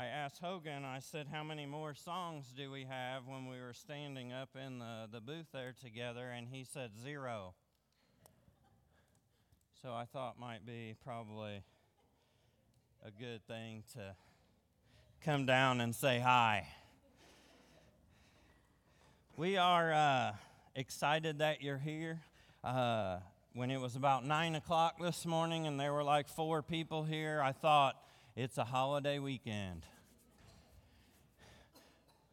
I asked Hogan, I said, How many more songs do we have when we were standing up in the, the booth there together? And he said, Zero. So I thought might be probably a good thing to come down and say hi. We are uh, excited that you're here. Uh, when it was about 9 o'clock this morning and there were like four people here, I thought, it's a holiday weekend.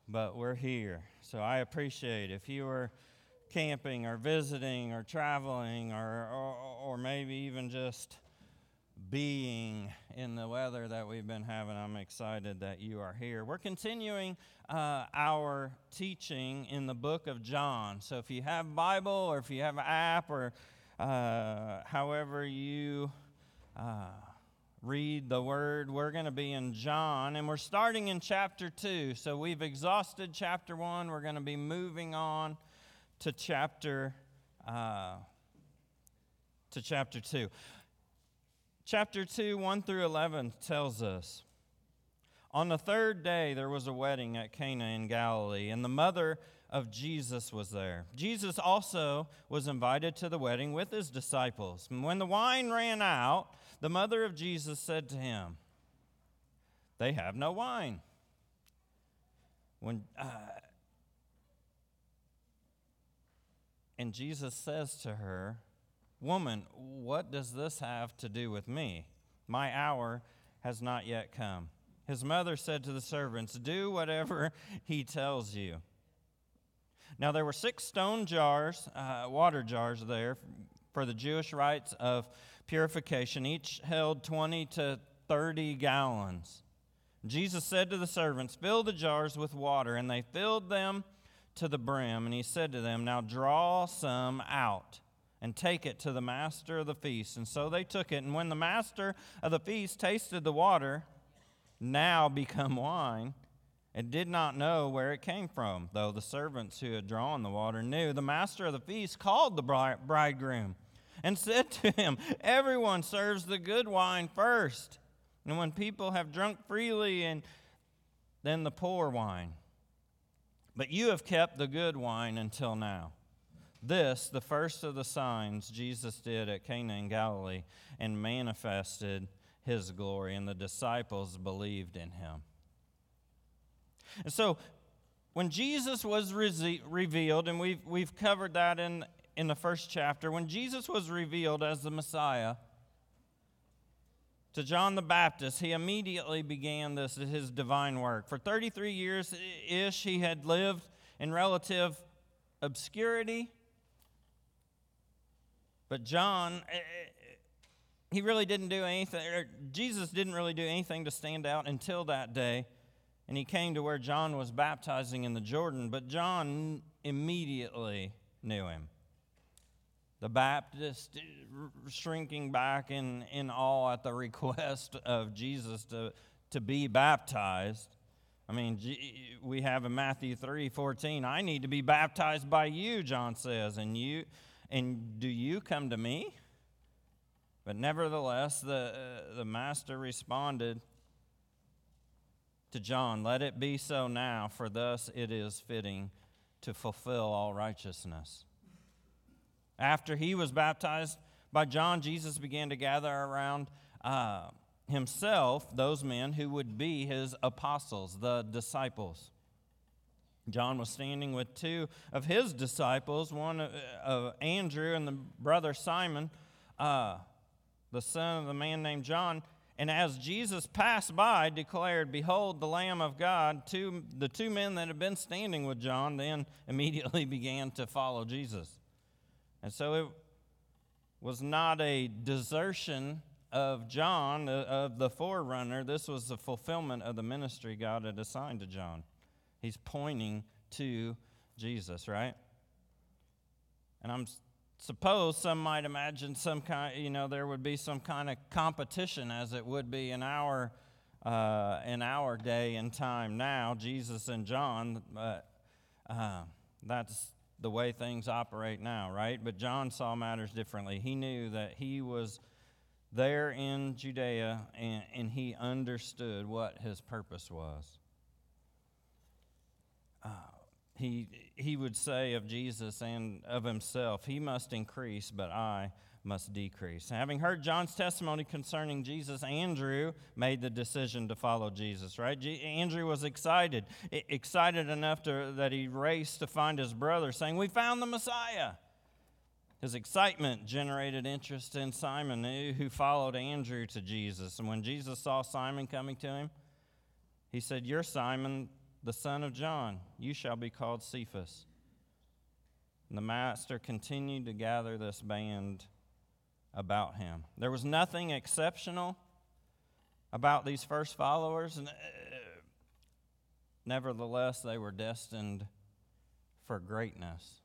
But we're here. So I appreciate if you were camping or visiting or traveling or, or, or maybe even just being in the weather that we've been having. I'm excited that you are here. We're continuing uh, our teaching in the book of John. So if you have Bible or if you have an app or uh, however you uh, read the word, we're going to be in John and we're starting in chapter 2. So we've exhausted chapter 1. We're going to be moving on to chapter uh, to chapter 2. Chapter 2, 1 through 11 tells us On the third day, there was a wedding at Cana in Galilee, and the mother of Jesus was there. Jesus also was invited to the wedding with his disciples. And when the wine ran out, the mother of Jesus said to him, They have no wine. When, uh, and Jesus says to her, Woman, what does this have to do with me? My hour has not yet come. His mother said to the servants, Do whatever he tells you. Now, there were six stone jars, uh, water jars there for the Jewish rites of purification. Each held 20 to 30 gallons. Jesus said to the servants, Fill the jars with water. And they filled them to the brim. And he said to them, Now draw some out and take it to the master of the feast. And so they took it. And when the master of the feast tasted the water, now become wine, and did not know where it came from, though the servants who had drawn the water knew, the master of the feast called the bridegroom and said to him, Everyone serves the good wine first, and when people have drunk freely, and then the poor wine. But you have kept the good wine until now. This, the first of the signs Jesus did at Cana in Galilee, and manifested his glory, and the disciples believed in him. And so, when Jesus was re- revealed, and we've, we've covered that in, in the first chapter, when Jesus was revealed as the Messiah to John the Baptist, he immediately began this his divine work. For 33 years ish, he had lived in relative obscurity but John, he really didn't do anything, Jesus didn't really do anything to stand out until that day. And he came to where John was baptizing in the Jordan, but John immediately knew him. The Baptist shrinking back in, in awe at the request of Jesus to, to be baptized. I mean, we have in Matthew 3 14, I need to be baptized by you, John says, and you and do you come to me? But nevertheless, the, uh, the master responded to John, Let it be so now, for thus it is fitting to fulfill all righteousness. After he was baptized by John, Jesus began to gather around uh, himself those men who would be his apostles, the disciples. John was standing with two of his disciples, one of Andrew and the brother Simon, uh, the son of the man named John. And as Jesus passed by, declared, Behold, the Lamb of God. Two, the two men that had been standing with John then immediately began to follow Jesus. And so it was not a desertion of John, uh, of the forerunner. This was the fulfillment of the ministry God had assigned to John. He's pointing to Jesus, right? And I'm suppose some might imagine some kind, you know, there would be some kind of competition as it would be in our uh, in our day and time now, Jesus and John. But uh, that's the way things operate now, right? But John saw matters differently. He knew that he was there in Judea, and, and he understood what his purpose was. Uh, he, he would say of Jesus and of himself, He must increase, but I must decrease. Having heard John's testimony concerning Jesus, Andrew made the decision to follow Jesus, right? G- Andrew was excited, excited enough to, that he raced to find his brother, saying, We found the Messiah. His excitement generated interest in Simon, who followed Andrew to Jesus. And when Jesus saw Simon coming to him, he said, You're Simon, the son of John. You shall be called Cephas. And the master continued to gather this band about him. There was nothing exceptional about these first followers, and nevertheless, they were destined for greatness,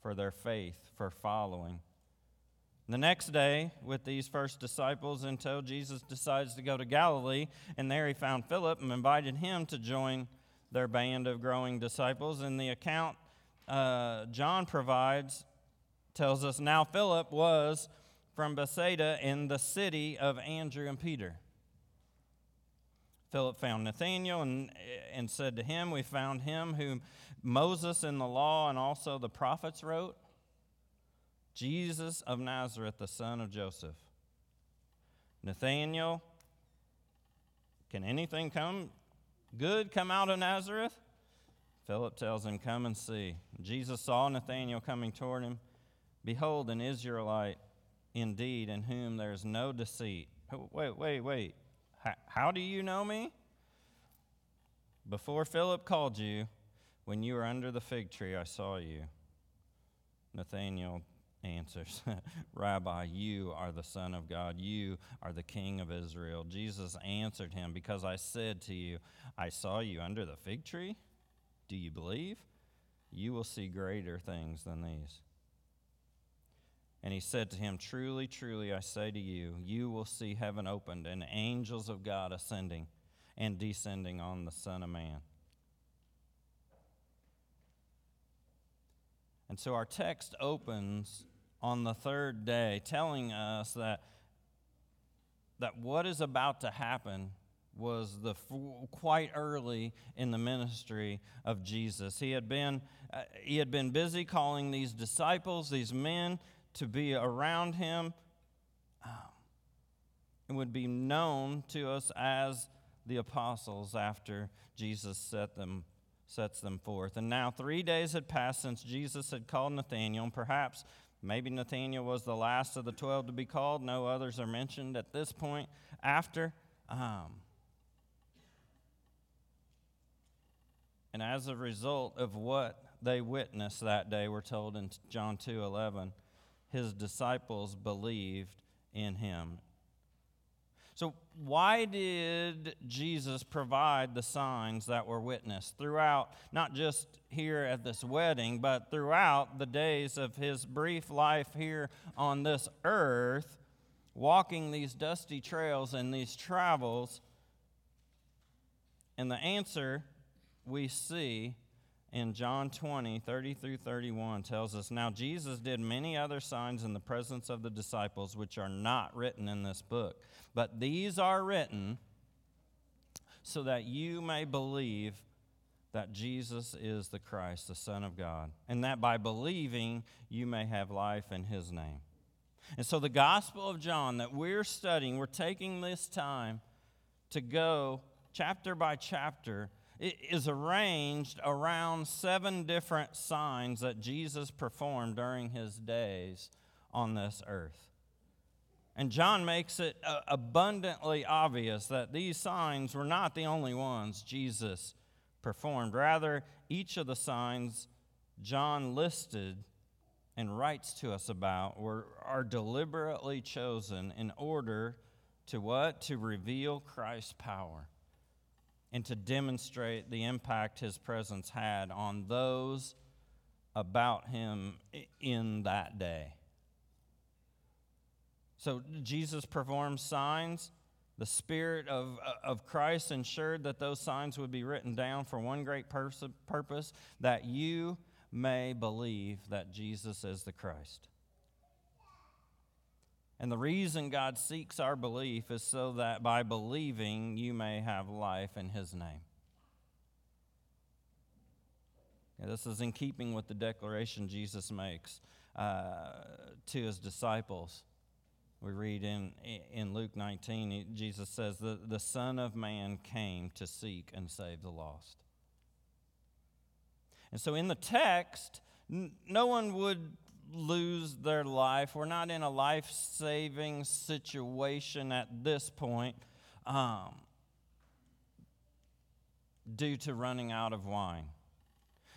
for their faith, for following. The next day, with these first disciples, until Jesus decides to go to Galilee, and there he found Philip and invited him to join their band of growing disciples. And the account uh, John provides tells us now Philip was from Bethsaida in the city of Andrew and Peter. Philip found Nathanael and, and said to him, We found him whom Moses in the law and also the prophets wrote, Jesus of Nazareth, the son of Joseph. Nathanael, can anything come good come out of Nazareth? Philip tells him, Come and see. Jesus saw Nathanael coming toward him Behold, an Israelite indeed, in whom there is no deceit. Wait, wait, wait. How, do you know me? Before Philip called you, when you were under the fig tree, I saw you. Nathanael answers, Rabbi, you are the Son of God. You are the King of Israel. Jesus answered him, Because I said to you, I saw you under the fig tree. Do you believe? You will see greater things than these. And he said to him, Truly, truly, I say to you, you will see heaven opened and angels of God ascending and descending on the Son of Man. And so our text opens on the third day, telling us that, that what is about to happen was the quite early in the ministry of Jesus. He had been uh, he had been busy calling these disciples, these men to be around him um, and would be known to us as the apostles after Jesus set them, sets them forth. And now three days had passed since Jesus had called Nathanael, and perhaps maybe Nathanael was the last of the twelve to be called. No others are mentioned at this point. After, um, and as a result of what they witnessed that day, we're told in John 2 11 his disciples believed in him. So, why did Jesus provide the signs that were witnessed throughout, not just here at this wedding, but throughout the days of his brief life here on this earth, walking these dusty trails and these travels? And the answer we see in John 20, 30 through 31 tells us Now Jesus did many other signs in the presence of the disciples, which are not written in this book. But these are written so that you may believe that Jesus is the Christ, the Son of God, and that by believing you may have life in his name. And so, the Gospel of John that we're studying, we're taking this time to go chapter by chapter is arranged around seven different signs that Jesus performed during his days on this earth. And John makes it uh, abundantly obvious that these signs were not the only ones Jesus performed. Rather, each of the signs John listed and writes to us about were, are deliberately chosen in order to what? To reveal Christ's power and to demonstrate the impact his presence had on those about him in that day. So Jesus performed signs. The Spirit of, uh, of Christ ensured that those signs would be written down for one great pers- purpose that you may believe that Jesus is the Christ. And the reason God seeks our belief is so that by believing you may have life in His name. Yeah, this is in keeping with the declaration Jesus makes uh, to His disciples. We read in, in Luke 19, Jesus says, the, the Son of Man came to seek and save the lost. And so in the text, no one would lose their life. We're not in a life saving situation at this point um, due to running out of wine.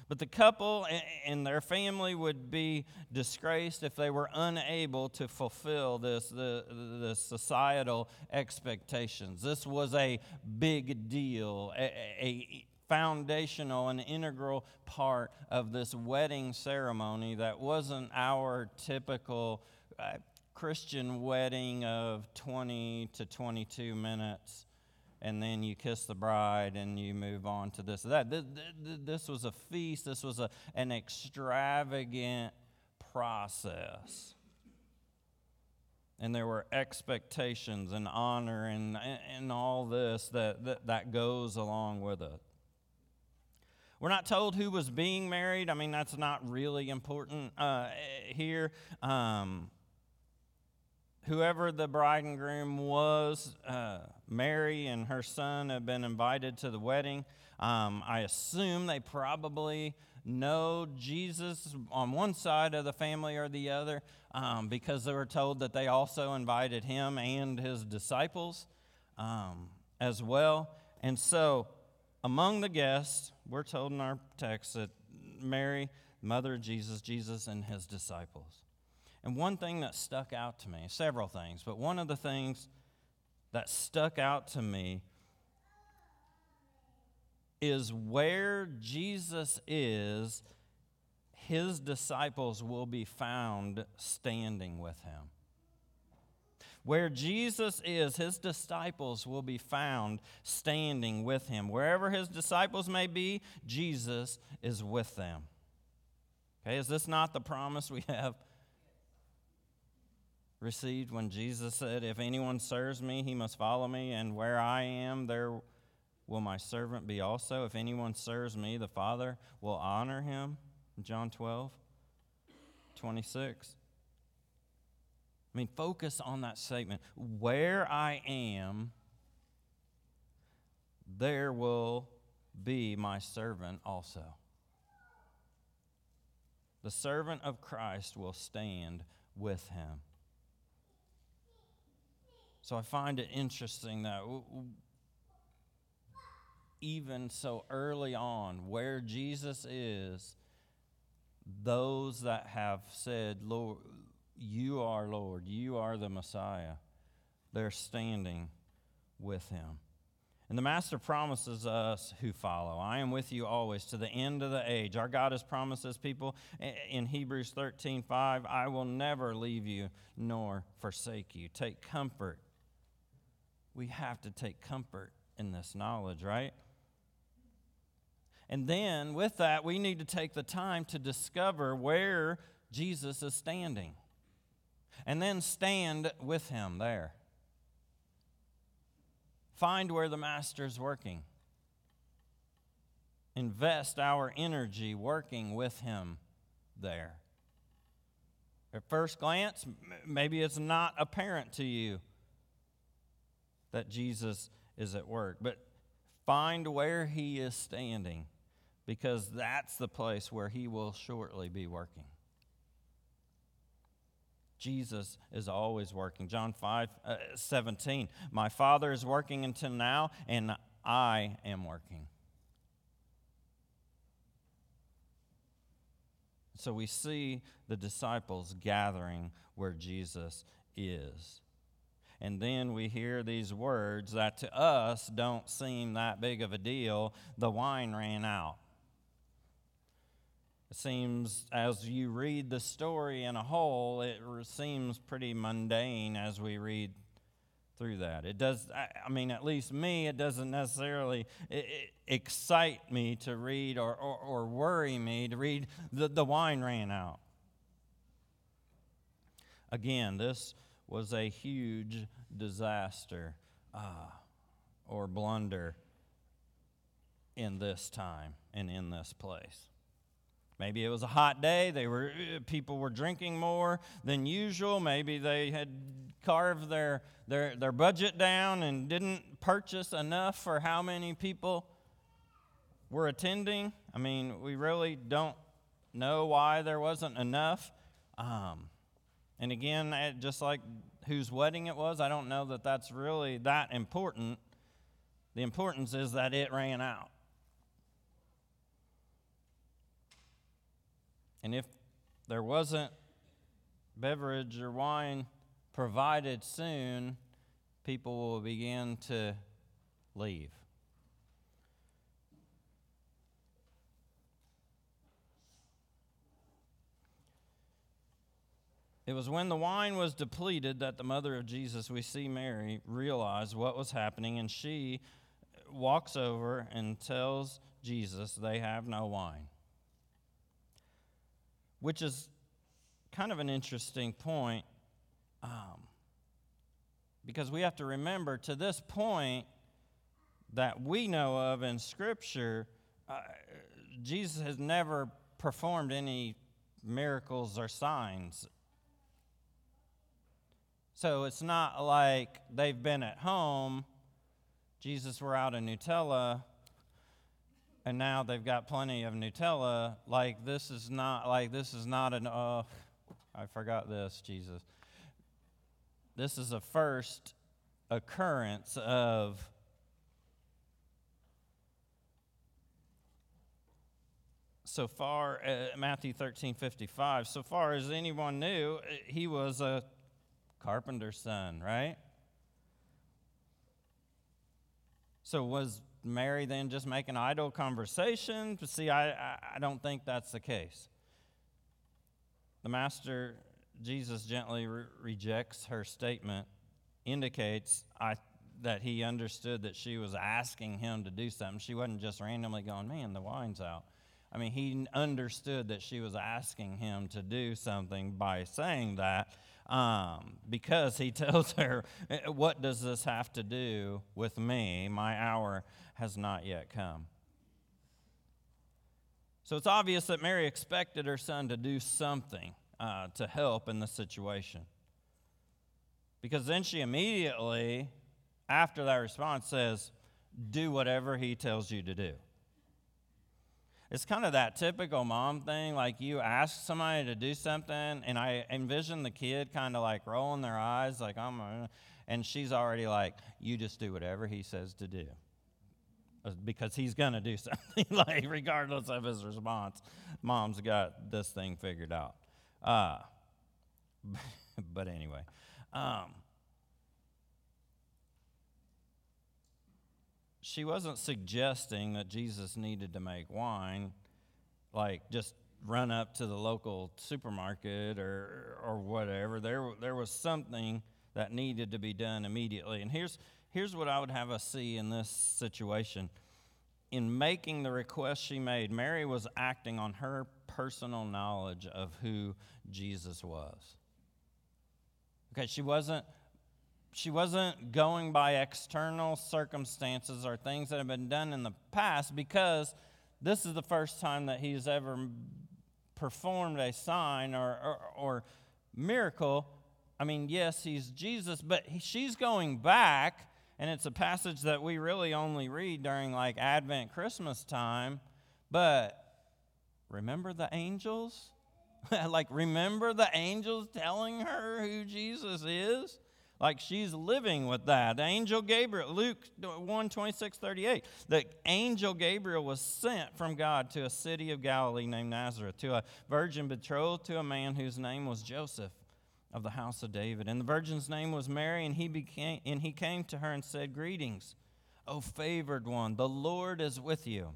But the couple and their family would be disgraced if they were unable to fulfill this, the, the societal expectations. This was a big deal, a, a foundational and integral part of this wedding ceremony that wasn't our typical uh, Christian wedding of 20 to 22 minutes. And then you kiss the bride and you move on to this. That this was a feast. This was a, an extravagant process and there were expectations and honor and, and all this that, that, that goes along with it. We're not told who was being married. I mean, that's not really important uh, here. Um, whoever the bride and groom was, uh, Mary and her son have been invited to the wedding. Um, I assume they probably know Jesus on one side of the family or the other um, because they were told that they also invited him and his disciples um, as well. And so among the guests, we're told in our text that Mary, mother of Jesus, Jesus and his disciples. And one thing that stuck out to me, several things, but one of the things that stuck out to me is where Jesus is, his disciples will be found standing with him. Where Jesus is, his disciples will be found standing with him. Wherever his disciples may be, Jesus is with them. Okay, is this not the promise we have received when Jesus said, If anyone serves me, he must follow me, and where I am, there will my servant be also. If anyone serves me, the Father will honor him. John 12, 26. I mean, focus on that statement. Where I am, there will be my servant also. The servant of Christ will stand with him. So I find it interesting that even so early on, where Jesus is, those that have said, Lord, you are Lord, you are the Messiah. They're standing with him. And the Master promises us who follow, I am with you always to the end of the age. Our God has promised his people eh, in Hebrews 13 5, I will never leave you nor forsake you. Take comfort. We have to take comfort in this knowledge, right? And then with that, we need to take the time to discover where Jesus is standing and then stand with him there. Find where the master's working. Invest our energy working with him there. At first glance, maybe it's not apparent to you that Jesus is at work, but find where he is standing because that's the place where he will shortly be working. Jesus is always working. John 5 uh, 17. My Father is working until now, and I am working. So we see the disciples gathering where Jesus is. And then we hear these words that to us don't seem that big of a deal. The wine ran out. Seems, as you read the story in a whole, it seems pretty mundane as we read through that. It does, I mean, at least me, it doesn't necessarily excite me to read or, or, or worry me to read the, the wine ran out. Again, this was a huge disaster uh, or blunder in this time and in this place. Maybe it was a hot day. They were people were drinking more than usual. Maybe they had carved their, their, their budget down and didn't purchase enough for how many people were attending. I mean, we really don't know why there wasn't enough. Um, and again, just like whose wedding it was, I don't know that that's really that important. The importance is that it ran out. And if there wasn't beverage or wine provided soon, people will begin to leave. It was when the wine was depleted that the mother of Jesus, we see Mary, realized what was happening, and she walks over and tells Jesus they have no wine which is kind of an interesting point um, because we have to remember to this point that we know of in Scripture, uh, Jesus has never performed any miracles or signs. So it's not like they've been at home. Jesus were out in Nutella and now they've got plenty of Nutella. Like this is not like this is not an uh I forgot this, Jesus. This is a first occurrence of so far uh, Matthew 13 55 so far as anyone knew he was a carpenter's son right so was Mary then just making idle conversation? See, I, I, I don't think that's the case. The Master, Jesus, gently re- rejects her statement, indicates I, that he understood that she was asking him to do something. She wasn't just randomly going, man, the wine's out. I mean, he understood that she was asking him to do something by saying that um, because he tells her, What does this have to do with me? My hour has not yet come. So it's obvious that Mary expected her son to do something uh, to help in the situation. Because then she immediately, after that response, says, Do whatever he tells you to do. It's kind of that typical mom thing. Like you ask somebody to do something, and I envision the kid kind of like rolling their eyes, like, I'm, and she's already like, You just do whatever he says to do because he's going to do something, like, regardless of his response. Mom's got this thing figured out. Uh, but anyway, um, she wasn't suggesting that Jesus needed to make wine, like just run up to the local supermarket or, or whatever. There, there was something that needed to be done immediately. And here's, Here's what I would have us see in this situation. In making the request she made, Mary was acting on her personal knowledge of who Jesus was. Okay, she wasn't she wasn't going by external circumstances or things that have been done in the past because this is the first time that he's ever performed a sign or, or, or miracle. I mean, yes, he's Jesus, but he, she's going back and it's a passage that we really only read during like Advent Christmas time. But remember the angels? like, remember the angels telling her who Jesus is? Like she's living with that. Angel Gabriel, Luke 1 26, 38. The angel Gabriel was sent from God to a city of Galilee named Nazareth, to a virgin betrothed to a man whose name was Joseph of the house of David. And the virgin's name was Mary, and he, became, and he came to her and said, Greetings, O favored one, the Lord is with you.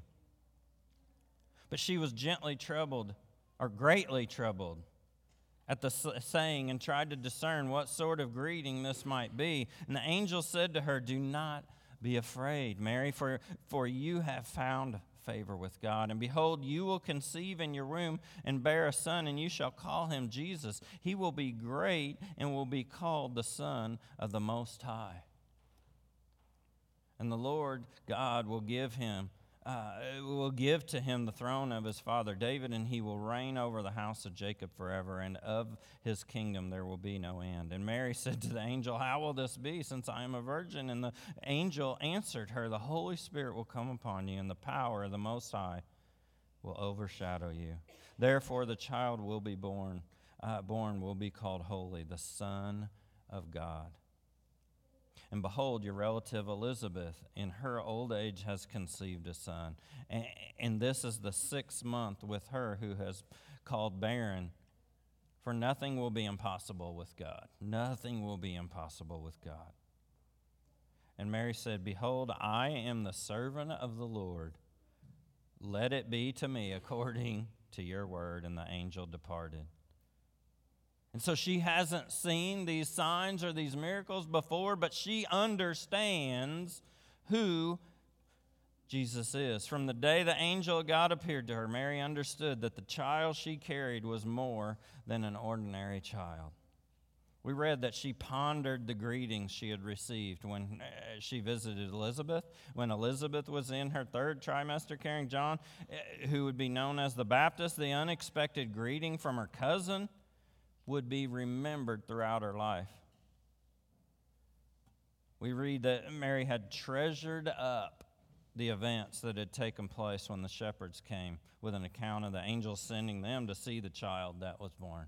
But she was gently troubled, or greatly troubled, at the saying and tried to discern what sort of greeting this might be. And the angel said to her, Do not be afraid, Mary, for, for you have found favor with God. And behold, you will conceive in your womb and bear a son, and you shall call him Jesus. He will be great and will be called the Son of the Most High. And the Lord God will give him uh, will give to him the throne of his father David, and he will reign over the house of Jacob forever, and of his kingdom there will be no end. And Mary said to the angel, How will this be, since I am a virgin? And the angel answered her, The Holy Spirit will come upon you, and the power of the Most High will overshadow you. Therefore, the child will be born, uh, born will be called holy, the Son of God. And behold, your relative Elizabeth, in her old age, has conceived a son. And, and this is the sixth month with her who has called barren. For nothing will be impossible with God. Nothing will be impossible with God. And Mary said, Behold, I am the servant of the Lord. Let it be to me according to your word. And the angel departed. And so she hasn't seen these signs or these miracles before, but she understands who Jesus is. From the day the angel of God appeared to her, Mary understood that the child she carried was more than an ordinary child. We read that she pondered the greetings she had received when uh, she visited Elizabeth. When Elizabeth was in her third trimester carrying John, uh, who would be known as the Baptist, the unexpected greeting from her cousin would be remembered throughout her life. We read that Mary had treasured up the events that had taken place when the shepherds came with an account of the angels sending them to see the child that was born.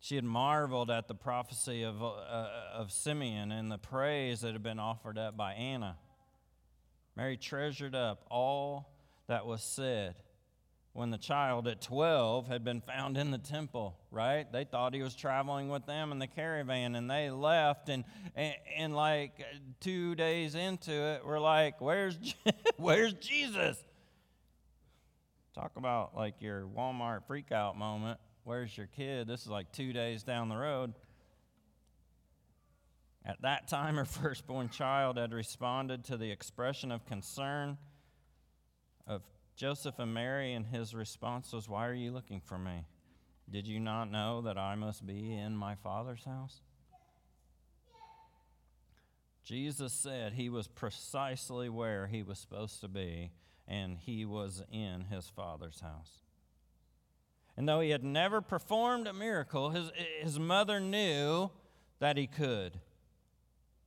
She had marveled at the prophecy of, uh, of Simeon and the praise that had been offered up by Anna. Mary treasured up all that was said when the child at 12 had been found in the temple, right? They thought he was traveling with them in the caravan and they left. And, and, and like two days into it, we're like, where's, where's Jesus? Talk about like your Walmart freakout moment. Where's your kid? This is like two days down the road. At that time, her firstborn child had responded to the expression of concern of Joseph and Mary, and his response was, Why are you looking for me? Did you not know that I must be in my Father's house? Jesus said he was precisely where he was supposed to be, and he was in his Father's house. And though he had never performed a miracle, his, his mother knew that he could,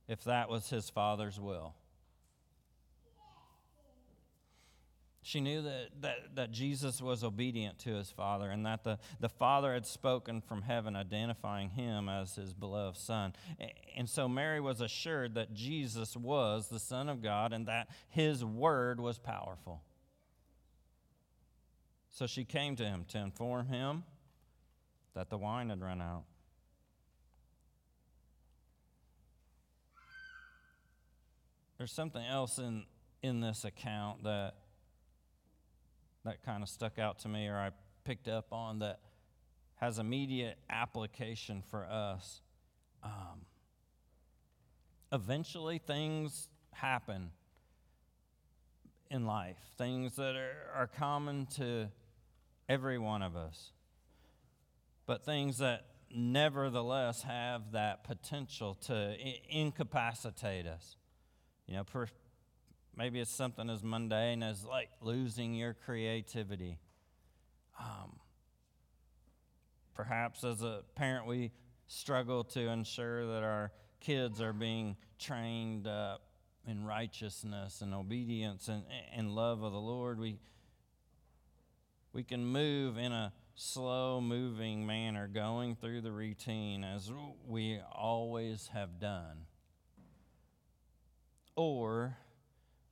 if that was his Father's will. She knew that, that, that Jesus was obedient to his Father and that the, the Father had spoken from heaven, identifying him as his beloved Son. And so Mary was assured that Jesus was the Son of God and that his word was powerful. So she came to him to inform him that the wine had run out. There's something else in, in this account that that kind of stuck out to me or I picked up on that has immediate application for us. Um, eventually, things happen in life, things that are, are common to every one of us, but things that nevertheless have that potential to incapacitate us. You know, per- Maybe it's something as mundane as like losing your creativity. Um, perhaps as a parent, we struggle to ensure that our kids are being trained up in righteousness and obedience and, and love of the Lord. We, we can move in a slow moving manner, going through the routine as we always have done. Or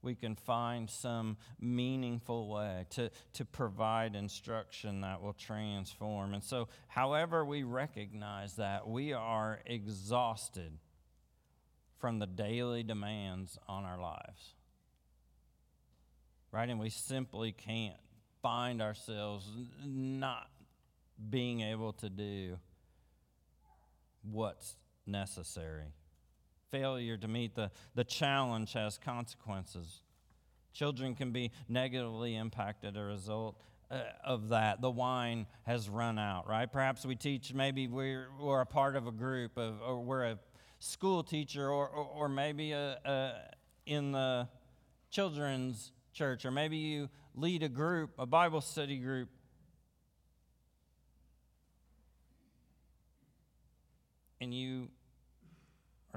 we can find some meaningful way to, to provide instruction that will transform. And so, however, we recognize that we are exhausted from the daily demands on our lives. Right? And we simply can't find ourselves not being able to do what's necessary failure to meet the, the challenge has consequences. Children can be negatively impacted as a result uh, of that. The wine has run out, right? Perhaps we teach, maybe we're, we're a part of a group, of, or we're a school teacher, or, or, or maybe a, a, in the children's church, or maybe you lead a group, a Bible study group. And you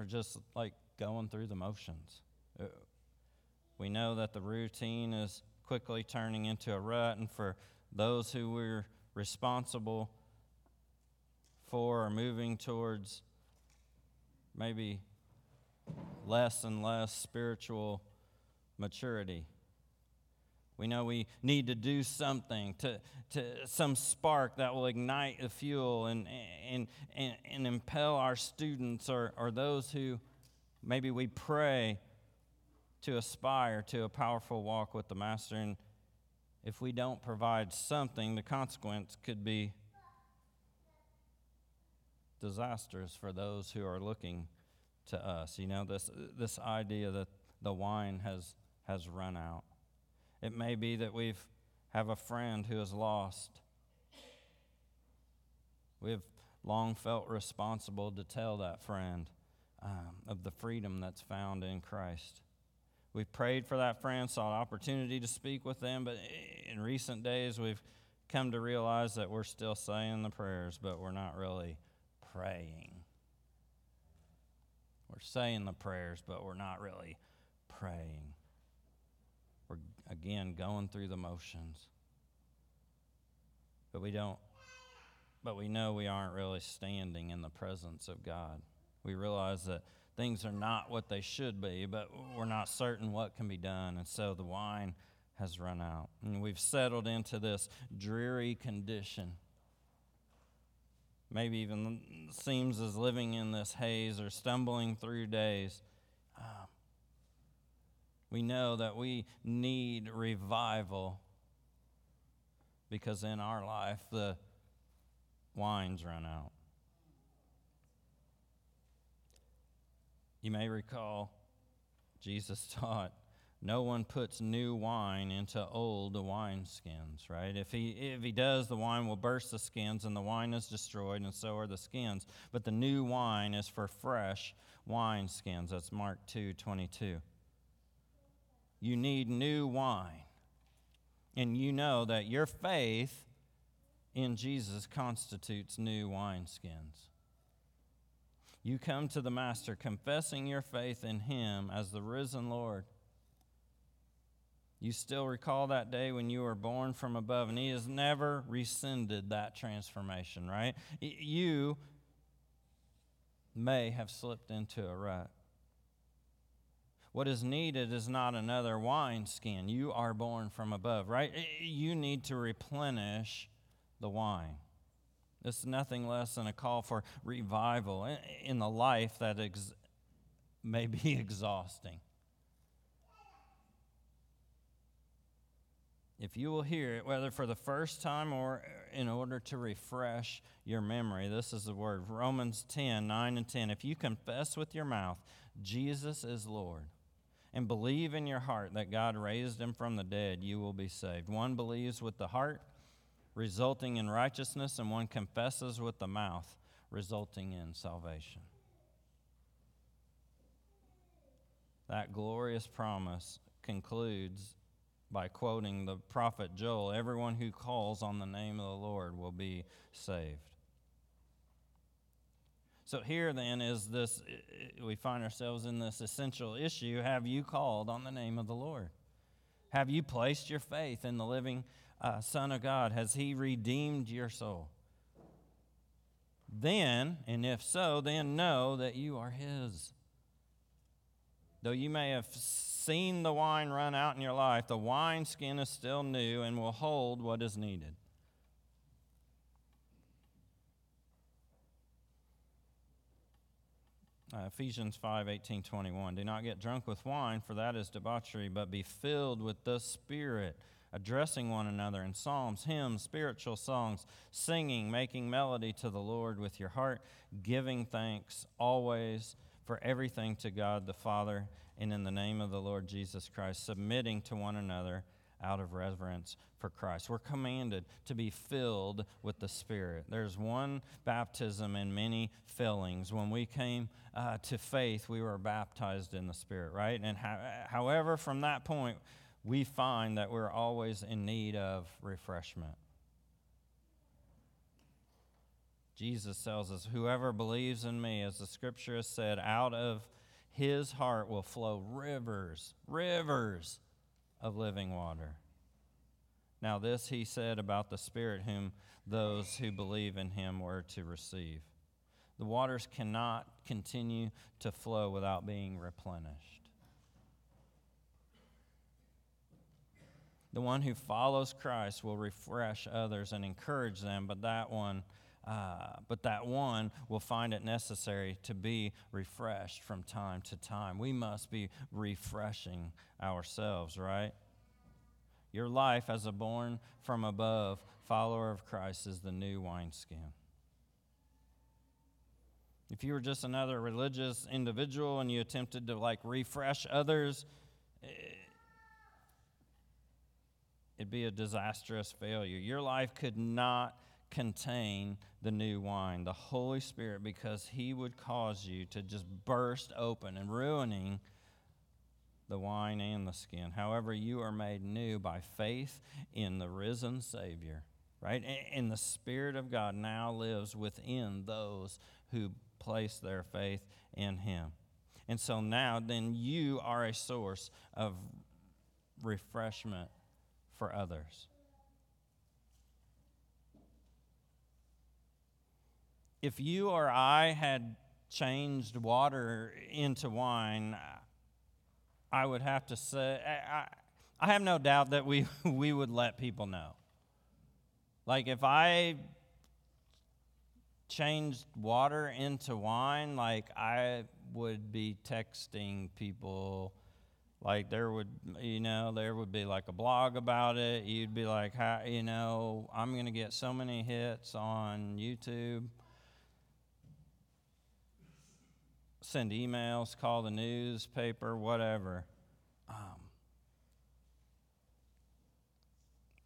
are just like going through the motions. Uh, we know that the routine is quickly turning into a rut, and for those who we're responsible for are moving towards maybe less and less spiritual maturity. We know we need to do something, to, to some spark that will ignite the fuel and, and, and, and impel our students or, or those who maybe we pray to aspire to a powerful walk with the Master. And if we don't provide something, the consequence could be disastrous for those who are looking to us. You know, this, this idea that the wine has, has run out. It may be that we've have a friend who is lost. We've long felt responsible to tell that friend um, of the freedom that's found in Christ. We've prayed for that friend, sought opportunity to speak with them, but in recent days we've come to realize that we're still saying the prayers, but we're not really praying. We're saying the prayers, but we're not really praying. Again, going through the motions. But we don't, but we know we aren't really standing in the presence of God. We realize that things are not what they should be, but we're not certain what can be done. And so the wine has run out. And we've settled into this dreary condition. Maybe even seems as living in this haze or stumbling through days. Um, we know that we need revival because in our life the wine's run out. You may recall Jesus taught no one puts new wine into old wineskins, right? If he, if he does, the wine will burst the skins and the wine is destroyed, and so are the skins. But the new wine is for fresh wineskins. That's Mark 2 22 you need new wine. And you know that your faith in Jesus constitutes new wineskins. You come to the Master confessing your faith in Him as the risen Lord. You still recall that day when you were born from above, and He has never rescinded that transformation, right? You may have slipped into a rut. What is needed is not another wineskin. You are born from above, right? You need to replenish the wine. This is nothing less than a call for revival in the life that ex- may be exhausting. If you will hear it, whether for the first time or in order to refresh your memory, this is the word Romans 10 9 and 10. If you confess with your mouth, Jesus is Lord and believe in your heart that God raised him from the dead, you will be saved. One believes with the heart, resulting in righteousness, and one confesses with the mouth, resulting in salvation. That glorious promise concludes by quoting the prophet Joel Everyone who calls on the name of the Lord will be saved. So here then is this we find ourselves in this essential issue. Have you called on the name of the Lord? Have you placed your faith in the living uh, Son of God? Has He redeemed your soul? Then, and if so, then know that you are His. Though you may have seen the wine run out in your life, the wineskin is still new and will hold what is needed. Uh, Ephesians 5 18, 21. Do not get drunk with wine, for that is debauchery, but be filled with the Spirit, addressing one another in psalms, hymns, spiritual songs, singing, making melody to the Lord with your heart, giving thanks always for everything to God the Father and in the name of the Lord Jesus Christ, submitting to one another out of reverence for Christ. We're commanded to be filled with the Spirit. There's one baptism and many fillings. When we came uh, to faith, we were baptized in the Spirit, right? And ho- however, from that point, we find that we're always in need of refreshment. Jesus tells us, Whoever believes in me, as the scripture has said, out of his heart will flow rivers, rivers of living water. Now, this he said about the Spirit, whom those who believe in him were to receive. The waters cannot continue to flow without being replenished. The one who follows Christ will refresh others and encourage them, but that one uh, but that one will find it necessary to be refreshed from time to time. We must be refreshing ourselves, right? Your life as a born from above follower of Christ is the new wineskin. If you were just another religious individual and you attempted to like refresh others, eh, it'd be a disastrous failure. Your life could not contain the new wine, the Holy Spirit, because He would cause you to just burst open and ruining the wine and the skin. However, you are made new by faith in the risen Savior, right? And the Spirit of God now lives within those who place their faith in Him. And so now, then, you are a source of refreshment for others. If you or I had changed water into wine, I would have to say, I, I have no doubt that we, we would let people know. Like if I changed water into wine, like I would be texting people. Like there would, you know, there would be like a blog about it. You'd be like, how, you know, I'm going to get so many hits on YouTube. Send emails, call the newspaper, whatever. Um,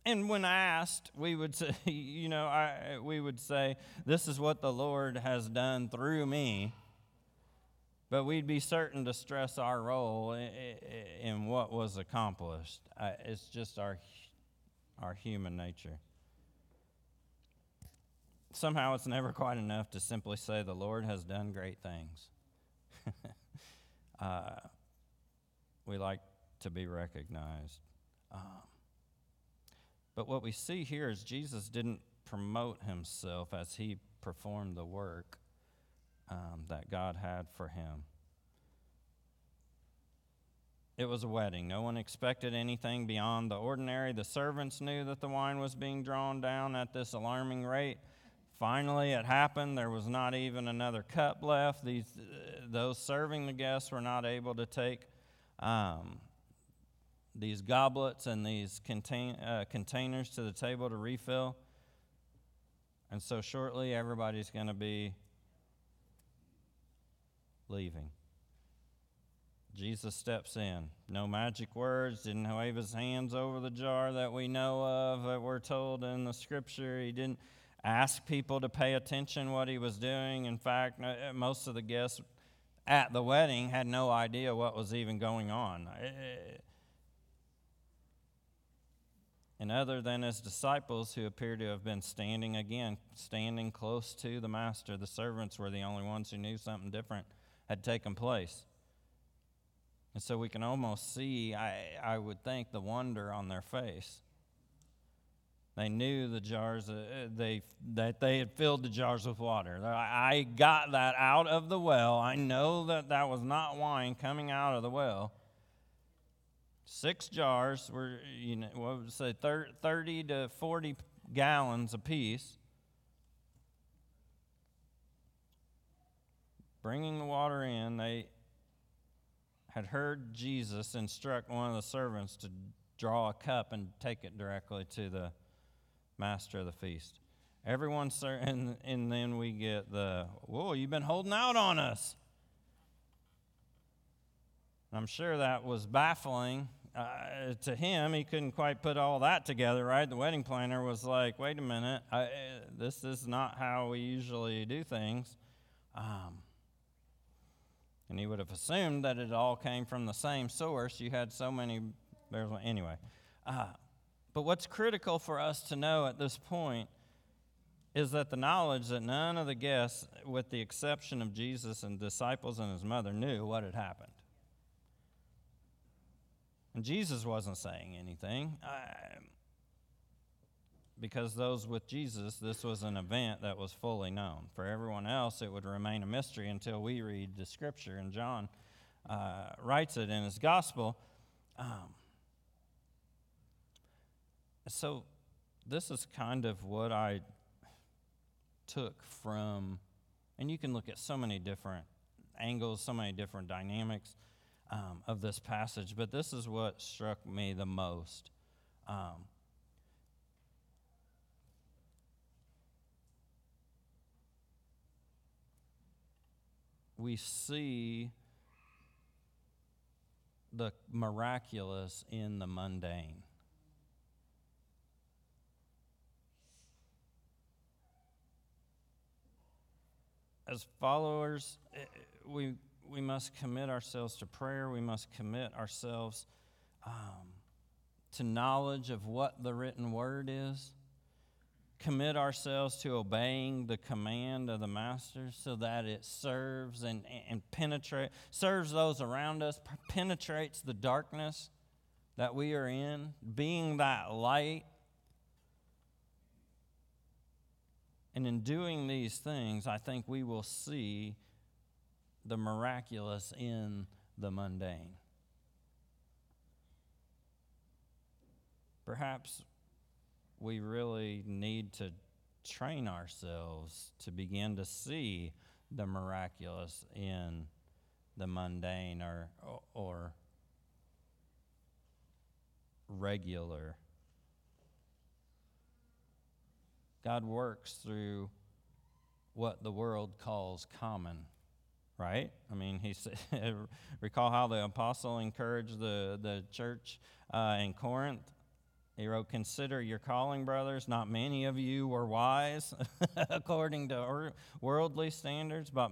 and when asked, we would say, you know, I, we would say, this is what the Lord has done through me. But we'd be certain to stress our role in what was accomplished. It's just our, our human nature. Somehow it's never quite enough to simply say, the Lord has done great things. uh, we like to be recognized. Um, but what we see here is Jesus didn't promote himself as he performed the work um, that God had for him. It was a wedding. No one expected anything beyond the ordinary. The servants knew that the wine was being drawn down at this alarming rate. Finally, it happened. There was not even another cup left. These, uh, those serving the guests were not able to take um, these goblets and these contain, uh, containers to the table to refill. And so, shortly, everybody's going to be leaving. Jesus steps in. No magic words, didn't wave his hands over the jar that we know of, that we're told in the scripture. He didn't ask people to pay attention what he was doing. In fact, uh, uh, most of the guests at the wedding had no idea what was even going on. Uh, uh, and other than his disciples, who appear to have been standing again, standing close to the master, the servants were the only ones who knew something different had taken place. And so we can almost see, I, I would think, the wonder on their face. They knew the jars, uh, they, that they had filled the jars with water. I got that out of the well. I know that that was not wine coming out of the well. Six jars were, you know, what would say, 30 to 40 gallons apiece. Bringing the water in, they had heard Jesus instruct one of the servants to draw a cup and take it directly to the master of the feast. Everyone, sir, and, and then we get the, whoa, you've been holding out on us. I'm sure that was baffling uh, to him. He couldn't quite put all that together, right? The wedding planner was like, wait a minute, I, this is not how we usually do things. Um, and he would have assumed that it all came from the same source. You had so many, there's anyway. Uh, but what's critical for us to know at this point is that the knowledge that none of the guests, with the exception of Jesus and disciples and his mother, knew what had happened. And Jesus wasn't saying anything. Uh, because those with Jesus, this was an event that was fully known. For everyone else, it would remain a mystery until we read the scripture, and John uh, writes it in his gospel. Um, so, this is kind of what I took from, and you can look at so many different angles, so many different dynamics um, of this passage, but this is what struck me the most. Um, we see the miraculous in the mundane. As followers, eh, we, we must commit ourselves to prayer. We must commit ourselves um, to knowledge of what the written word is commit ourselves to obeying the command of the master so that it serves and, and penetrate serves those around us penetrates the darkness that we are in being that light and in doing these things i think we will see the miraculous in the mundane perhaps we really need to train ourselves to begin to see the miraculous in the mundane or, or regular. God works through what the world calls common, right? I mean, he said, recall how the apostle encouraged the, the church uh, in Corinth he wrote, Consider your calling, brothers. Not many of you were wise according to worldly standards, but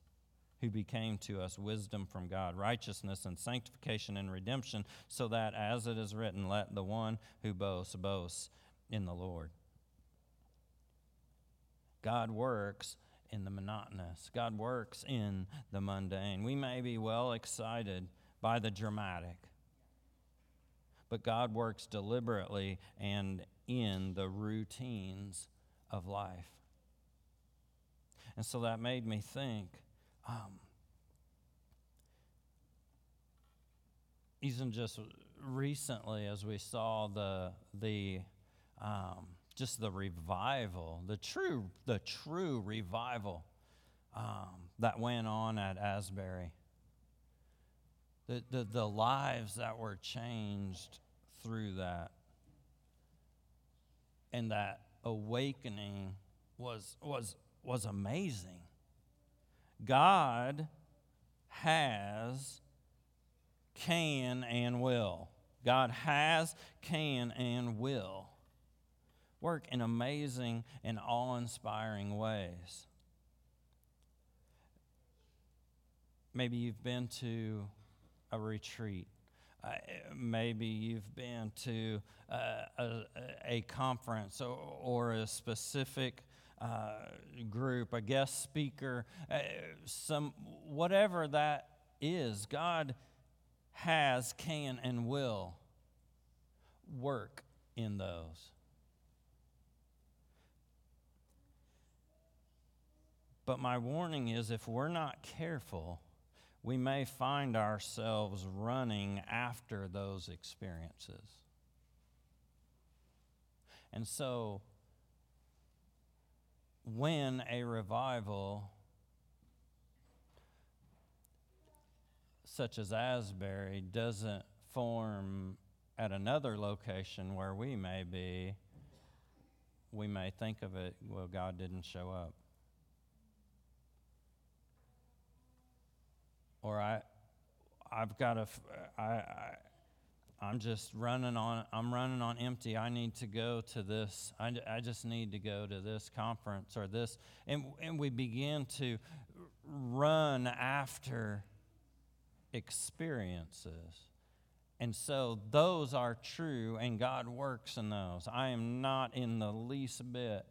who became to us wisdom from God, righteousness and sanctification and redemption, so that, as it is written, let the one who boasts boast in the Lord. God works in the monotonous. God works in the mundane. We may be well excited by the dramatic, but God works deliberately and in the routines of life. And so that made me think um, even just recently, as we saw the, the um, just the revival, the true, the true revival um, that went on at Asbury the, the, the lives that were changed through that. And that awakening was, was, was amazing. God has, can, and will. God has, can, and will work in amazing and awe inspiring ways. Maybe you've been to a retreat. Uh, maybe you've been to uh, a, a, conference or, or a specific group, a guest speaker, uh, some whatever that is. God has, can, and will work in those. But my warning is if we're not careful, we may find ourselves running after those experiences. And so, when a revival such as Asbury doesn't form at another location where we may be, we may think of it, well, God didn't show up. Or I, I've got a, I, I, I'm just running on, I'm running on empty. I need to go to this. I, I just need to go to this conference or this. And, and we begin to run after experiences. And so those are true, and God works in those. I am not in the least bit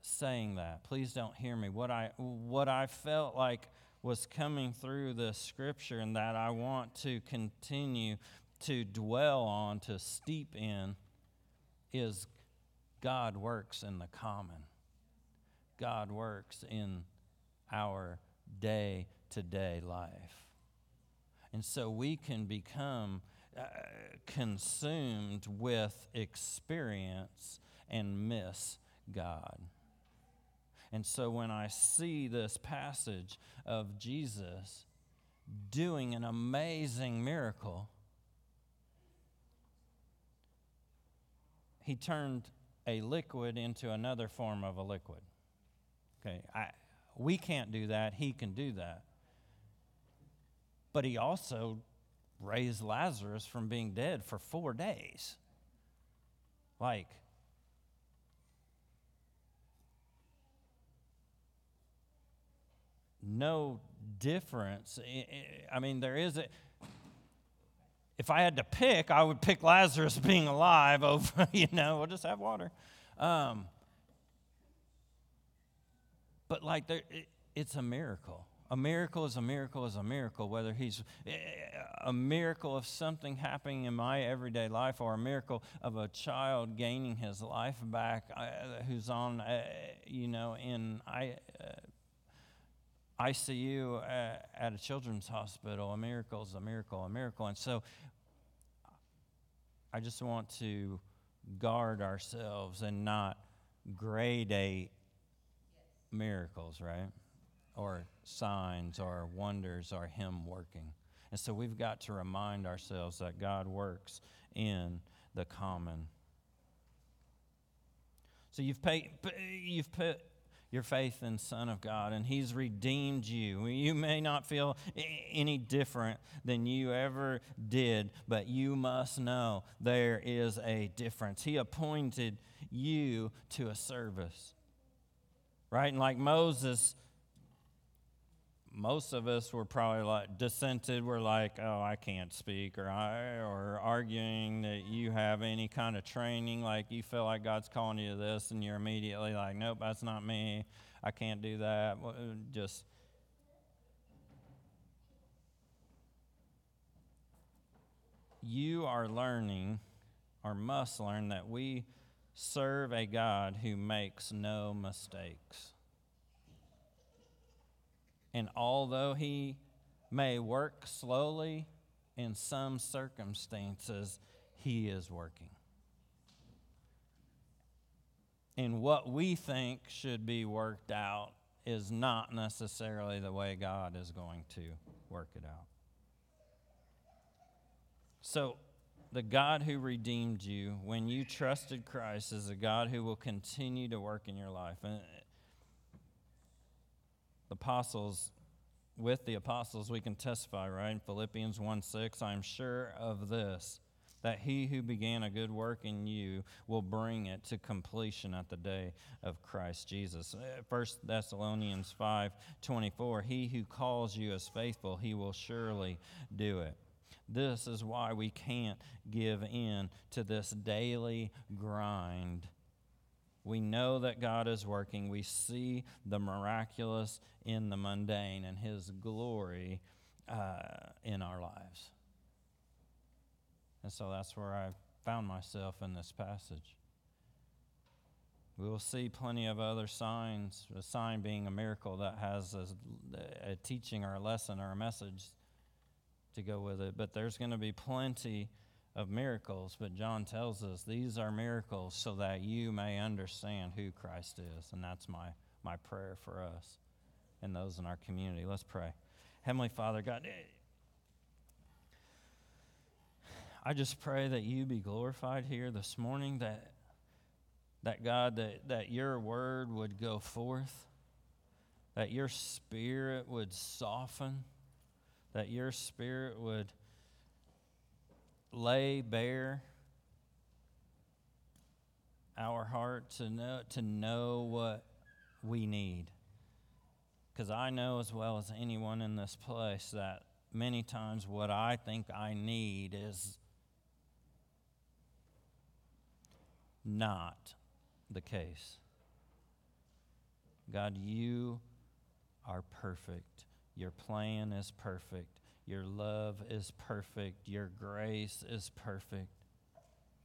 saying that. Please don't hear me. What I, what I felt like was coming through the scripture and that I want to continue to dwell on, to steep in, is God works in the common. God works in our day to day life. And so we can become uh, consumed with experience and miss God. And so when I see this passage of Jesus doing an amazing miracle, he turned a liquid into another form of a liquid. Okay, I, we can't do that, he can do that. But he also raised Lazarus from being dead for four days. Like, no difference. I mean, there is a. If I had to pick, I would pick Lazarus being alive over, you know, we'll just have water. Um, but like, there, it, it's a miracle. A miracle is a miracle is a miracle, whether he's eh, a miracle of something happening in my everyday life or a miracle of a child gaining his life back uh, who's on, uh, you know, in I, uh, ICU at, at a children's hospital. A miracle is a miracle, a miracle. And so I just want to guard ourselves and not grade gradate miracles, right? Or signs or wonders or Him working. And so we've got to remind ourselves that God works in the common. So you've paid, you've put your faith in Son of God, and He's redeemed you. You may not feel any different than you ever did, but you must know there is a difference. He appointed you to a service, right? And like Moses, most of us were probably like dissented. We're like, oh, I can't speak, or I, or arguing that you have any kind of training, like you feel like God's calling you to this, and you're immediately like, nope, that's not me. I can't do that. Uh, just. You are learning, or must learn, that we serve a God who makes no mistakes. And although he may work slowly in some circumstances, he is working. And what we think should be worked out is not necessarily the way God is going to work it out. So, the God who redeemed you when you trusted Christ is a God who will continue to work in your life. And the apostles, with the apostles, we can testify, right? In Philippians 1 6, I'm sure of this, that he who began a good work in you will bring it to completion at the day of Christ Jesus. 1 uh, Thessalonians 5 24, he who calls you is faithful, he will surely do it. This is why we can't give in to this daily grind we know that God is working. We see the miraculous in the mundane and His glory uh, in our lives. And so that's where I found myself in this passage. We will see plenty of other signs, a sign being a miracle that has a, a teaching or a lesson or a message to go with it. But there's going to be plenty of miracles, but John tells us these are miracles so that you may understand who Christ is. And that's my, my prayer for us and those in our community. Let's pray. Heavenly Father, God, I just pray that you be glorified here this morning, that, that God, that, that your word would go forth, that your spirit would soften, that your spirit would lay bare our heart to know, to know what we need. Because I know as well as anyone in this place that many times what I think I need is not the case. God, you are perfect. Your plan is perfect. Your love is perfect. Your grace is perfect.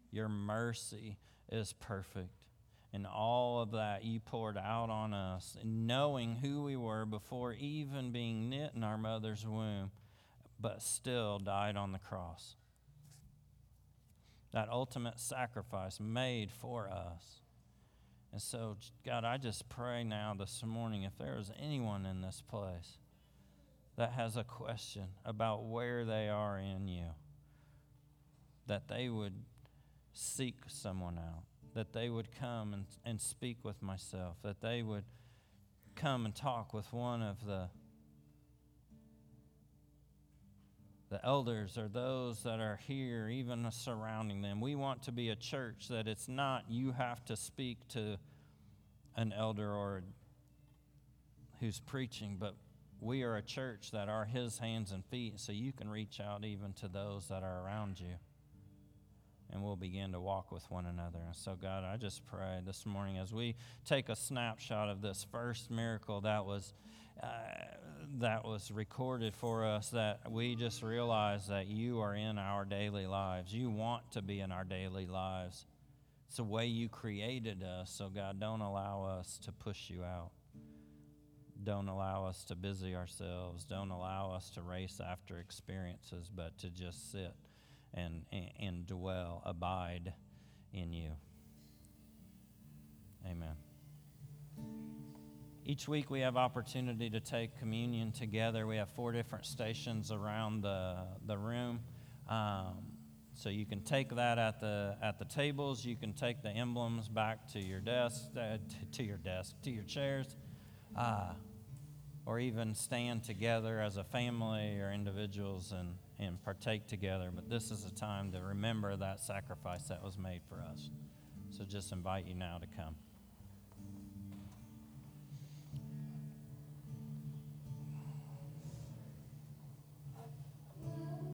Your mercy is perfect. And all of that you poured out on us, knowing who we were before even being knit in our mother's womb, but still died on the cross. That ultimate sacrifice made for us. And so, God, I just pray now this morning if there is anyone in this place that has a question about where they are in you, that they would seek someone out, that they would come and, and speak with myself, that they would come and talk with one of the the elders or those that are here, even surrounding them. We want to be a church that it's not you have to speak to an elder or who's preaching, but we are a church that are His hands and feet, so you can reach out even to those that are around you. And we'll begin to walk with one another. And so, God, I just pray this morning as we take a snapshot of this first miracle that was. Uh, that was recorded for us that we just realize that you are in our daily lives. You want to be in our daily lives. It's the way you created us. So, God, don't allow us to push you out. Don't allow us to busy ourselves. Don't allow us to race after experiences, but to just sit and, and, and dwell, abide in you. Amen. Each week we have opportunity to take communion together. We have four different stations around the, the room. Um, so you can take that at the, at the tables. You can take the emblems back to your desk, uh, to, your desk, to your chairs. Uh, or even stand together as a family or individuals and, and partake together. But this is a time to remember that sacrifice that was made for us. So just invite you now to come.